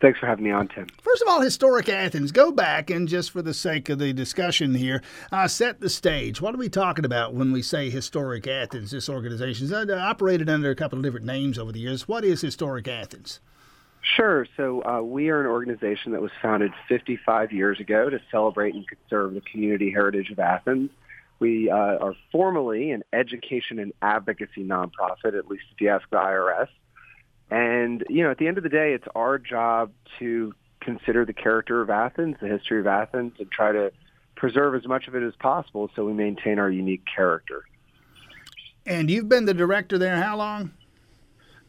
Thanks for having me on, Tim. First of all, historic Athens. Go back and just for the sake of the discussion here, uh, set the stage. What are we talking about when we say historic Athens? This organization has uh, operated under a couple of different names over the years. What is historic Athens? Sure. So uh, we are an organization that was founded 55 years ago to celebrate and conserve the community heritage of Athens. We uh, are formally an education and advocacy nonprofit, at least if you ask the IRS. And, you know, at the end of the day, it's our job to consider the character of Athens, the history of Athens, and try to preserve as much of it as possible so we maintain our unique character. And you've been the director there how long?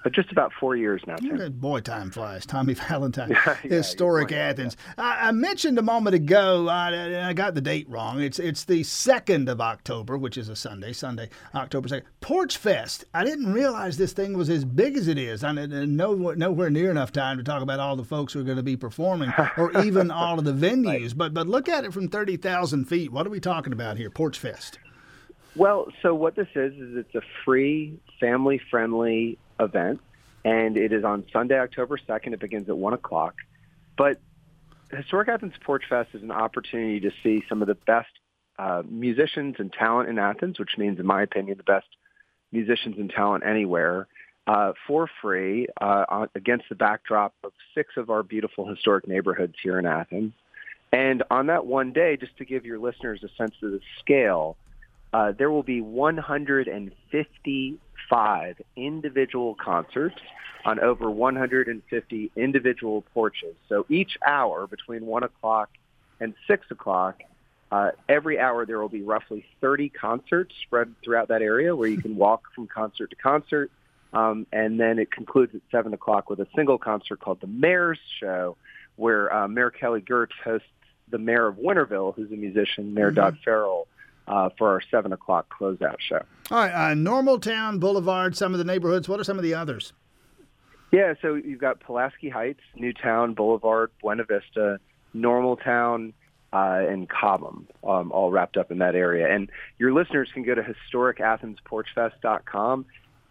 Uh, just about four years now. Tim. Boy, time flies. Tommy Valentine, yeah, historic Athens. I, I, mentioned a moment ago. I, I, got the date wrong. It's it's the second of October, which is a Sunday. Sunday, October second. Porch Fest. I didn't realize this thing was as big as it is. I no nowhere near enough time to talk about all the folks who are going to be performing, or even all of the venues. Right. But but look at it from thirty thousand feet. What are we talking about here? Porch Fest. Well, so what this is is it's a free, family-friendly event, and it is on Sunday, October 2nd. It begins at 1 o'clock. But Historic Athens Porch Fest is an opportunity to see some of the best uh, musicians and talent in Athens, which means, in my opinion, the best musicians and talent anywhere, uh, for free uh, against the backdrop of six of our beautiful historic neighborhoods here in Athens. And on that one day, just to give your listeners a sense of the scale, uh, there will be 155 individual concerts on over 150 individual porches. So each hour between 1 o'clock and 6 o'clock, uh, every hour there will be roughly 30 concerts spread throughout that area where you can walk from concert to concert. Um, and then it concludes at 7 o'clock with a single concert called the Mayor's Show, where uh, Mayor Kelly Girtz hosts the mayor of Winterville, who's a musician, Mayor mm-hmm. Dodd Ferrelle, uh, for our seven o'clock closeout show. All right, uh, Normaltown Boulevard, some of the neighborhoods. What are some of the others? Yeah, so you've got Pulaski Heights, Newtown Boulevard, Buena Vista, Normaltown, uh, and Cobbham, um, all wrapped up in that area. And your listeners can go to historicathensporchfest.com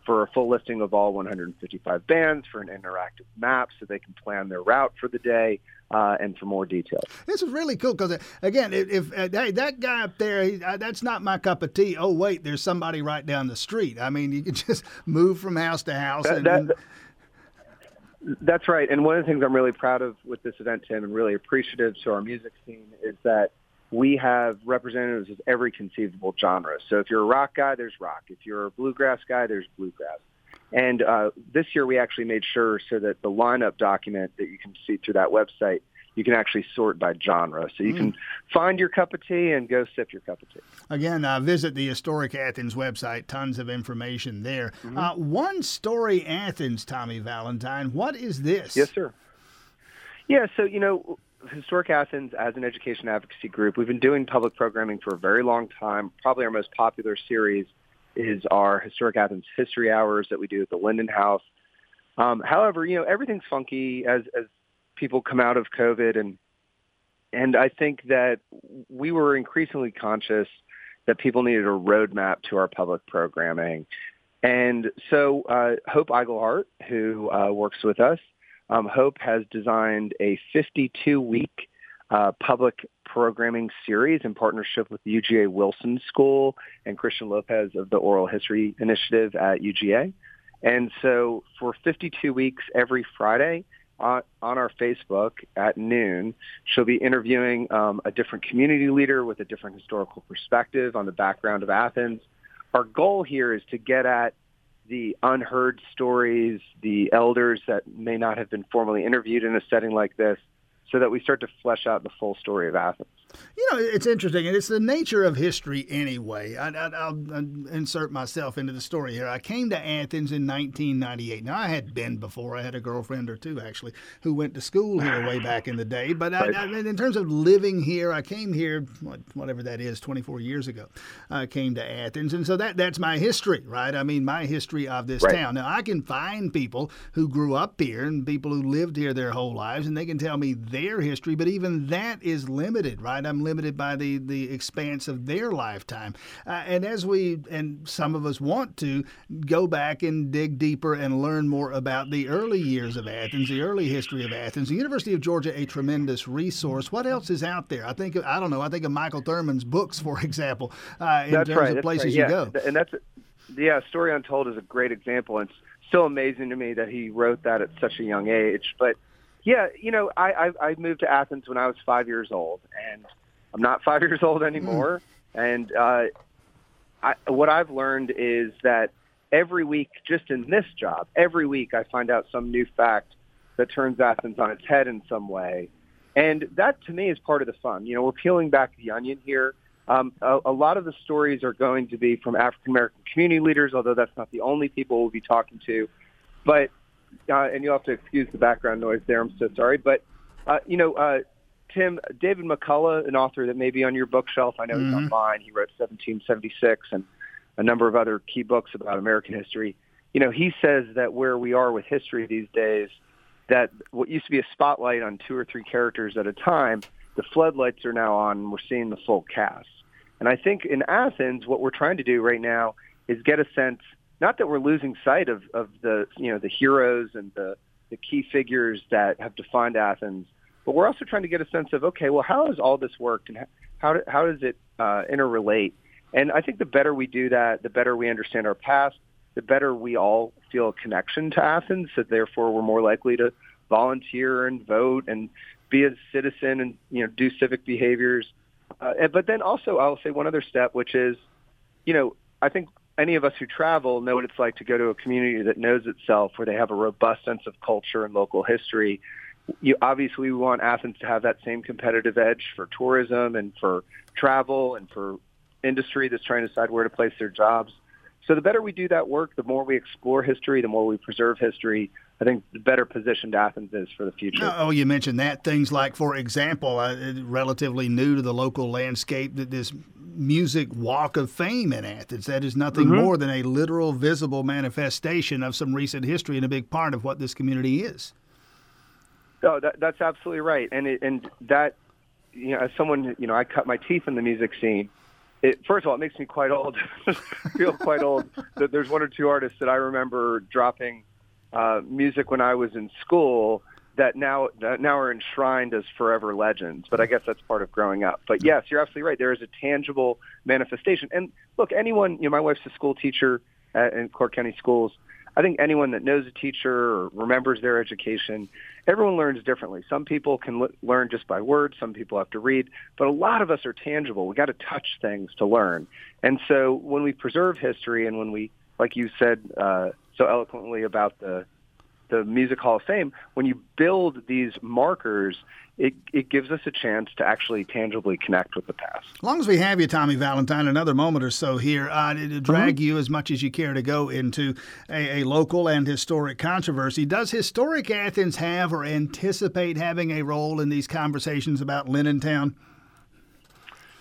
for a full listing of all 155 bands, for an interactive map so they can plan their route for the day, uh, and for more details. This is really cool because, uh, again, if, if uh, hey, that guy up there, he, uh, that's not my cup of tea. Oh, wait, there's somebody right down the street. I mean, you can just move from house to house. That, and, that, that's right. And one of the things I'm really proud of with this event, Tim, and really appreciative to our music scene is that we have representatives of every conceivable genre. So if you're a rock guy, there's rock. If you're a bluegrass guy, there's bluegrass. And uh, this year we actually made sure so that the lineup document that you can see through that website, you can actually sort by genre. So you mm. can find your cup of tea and go sip your cup of tea. Again, uh, visit the Historic Athens website. Tons of information there. Mm-hmm. Uh, one Story Athens, Tommy Valentine. What is this? Yes, sir. Yeah, so, you know, Historic Athens, as an education advocacy group, we've been doing public programming for a very long time. Probably our most popular series is our Historic Athens History Hours that we do at the Linden House. Um, however, you know everything's funky as as people come out of COVID, and and I think that we were increasingly conscious that people needed a roadmap to our public programming. And so uh, Hope Eigelhart, who uh, works with us, um, Hope has designed a 52-week uh, public programming series in partnership with UGA Wilson School and Christian Lopez of the Oral History Initiative at UGA. And so for 52 weeks every Friday on, on our Facebook at noon, she'll be interviewing um, a different community leader with a different historical perspective on the background of Athens. Our goal here is to get at the unheard stories, the elders that may not have been formally interviewed in a setting like this, so that we start to flesh out the full story of Athens. You know, it's interesting, and it's the nature of history anyway. I, will insert myself into the story here. I came to Athens in 1998. Now, I had been before. I had a girlfriend or two, actually, who went to school here way back in the day. But. I, I, in terms of living here, I came here, whatever that is, 24 years ago. I came to Athens, and so that that's my history, right? I mean, my history of this right. town. Now, I can find people who grew up here and people who lived here their whole lives, and they can tell me their history, but even that is limited, right? I'm limited by the, the expanse of their lifetime. Uh, and as we, and some of us want to, go back and dig deeper and learn more about the early years of Athens, the early history of Athens, the University of Georgia, a tremendous resource. What else is out there? I think, I don't know, I think of Michael Thurmond's books, for example, uh, in that's terms right, of places right. you yeah. go. And that's, yeah, Story Untold is a great example. And it's still amazing to me that he wrote that at such a young age. But yeah, you know, I, I, I moved to Athens when I was five years old, and I'm not five years old anymore. Mm. And uh, I, what I've learned is that every week, just in this job, every week I find out some new fact that turns Athens on its head in some way. And that to me is part of the fun. You know, we're peeling back the onion here. Um, a, a lot of the stories are going to be from African American community leaders, although that's not the only people we'll be talking to. But uh, and you'll have to excuse the background noise there. I'm so sorry. But uh, you know, uh, Tim, David McCullough, an author that may be on your bookshelf. I know mm-hmm. he's on mine. He wrote 1776 and a number of other key books about American history. You know, he says that where we are with history these days, that what used to be a spotlight on two or three characters at a time, the floodlights are now on, and we're seeing the full cast. And I think in Athens, what we're trying to do right now is get a sense not that we're losing sight of, of the you know the heroes and the the key figures that have defined Athens, but we're also trying to get a sense of okay, well, how has all this worked and how how does it uh, interrelate? And I think the better we do that, the better we understand our past, the better we all feel a connection to Athens. So therefore, we're more likely to volunteer and vote and be a citizen and you know do civic behaviors. Uh, but then also, I'll say one other step, which is, you know, I think any of us who travel know what it's like to go to a community that knows itself, where they have a robust sense of culture and local history. You, obviously, we want Athens to have that same competitive edge for tourism and for travel and for industry that's trying to decide where to place their jobs. So the better we do that work, the more we explore history, the more we preserve history, I think the better positioned Athens is for the future. Oh, you mentioned that. Things like, for example, uh, relatively new to the local landscape, that this music walk of fame in Athens. That is nothing mm-hmm. more than a literal, visible manifestation of some recent history and a big part of what this community is. Oh, that, that's absolutely right. And it, and that, you know, as someone, you know, I cut my teeth in the music scene. It, first of all, it makes me quite old, feel quite old. That there's one or two artists that I remember dropping uh, music when I was in school that now that now are enshrined as forever legends. But I guess that's part of growing up. But yes, you're absolutely right. There is a tangible manifestation. And look, anyone, you know, my wife's a school teacher at, in Clarke County schools. I think anyone that knows a teacher or remembers their education, everyone learns differently. Some people can l- learn just by word. Some people have to read. But a lot of us are tangible. We got to touch things to learn. And so when we preserve history and when we, like you said uh, so eloquently about the the Music Hall of Fame, when you build these markers, it, it gives us a chance to actually tangibly connect with the past. As long as we have you, Tommy Valentine, another moment or so here, uh, to drag mm-hmm. you as much as you care to go into a, a, local and historic controversy. Does historic Athens have or anticipate having a role in these conversations about Linnentown?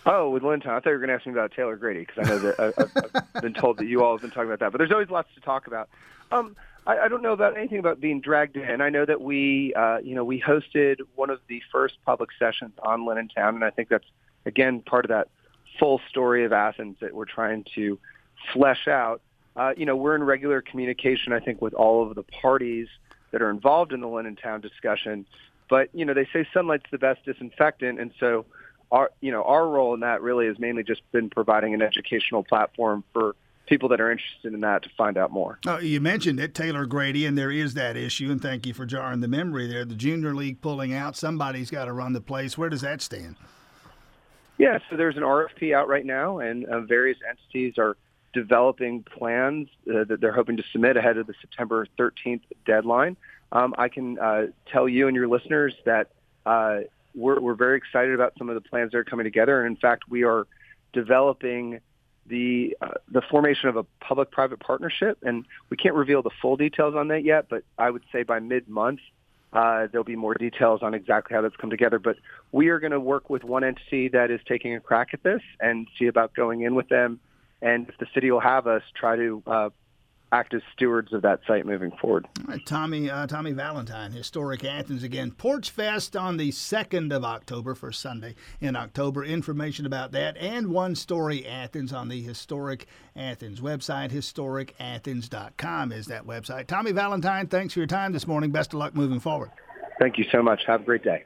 Oh, with Linnentown, I thought you were going to ask me about Taylor Grady because I know that I, I've been told that you all have been talking about that. But there's always lots to talk about. Um, I, I don't know about anything about being dragged in. I know that we, uh, you know, we hosted one of the first public sessions on Linnentown, and I think that's again part of that full story of Athens that we're trying to flesh out. Uh, you know, we're in regular communication, I think, with all of the parties that are involved in the Linnentown discussion. But you know, they say sunlight's the best disinfectant, and so our, you know, our role in that really has mainly just been providing an educational platform for people that are interested in that to find out more. Oh, you mentioned it, Taylor Grady, and there is that issue, and thank you for jarring the memory there. The junior league pulling out, somebody's got to run the place. Where does that stand? Yeah, so there's an RFP out right now, and uh, various entities are developing plans uh, that they're hoping to submit ahead of the September 13th deadline. Um, I can uh, tell you and your listeners that uh, we're, we're very excited about some of the plans that are coming together, and in fact, we are developing the uh, the formation of a public-private partnership, and we can't reveal the full details on that yet. But I would say by mid-month uh, there'll be more details on exactly how that's come together. But we are going to work with one entity that is taking a crack at this and see about going in with them, and if the city will have us, try to uh, act as stewards of that site moving forward. Tommy uh, Tommy Valentine, Historic Athens again. Porch Fest on the 2nd of October for Sunday in October. Information about that and One Story Athens on the Historic Athens website. HistoricAthens.com is that website. Tommy Valentine, thanks for your time this morning. Best of luck moving forward. Thank you so much. Have a great day.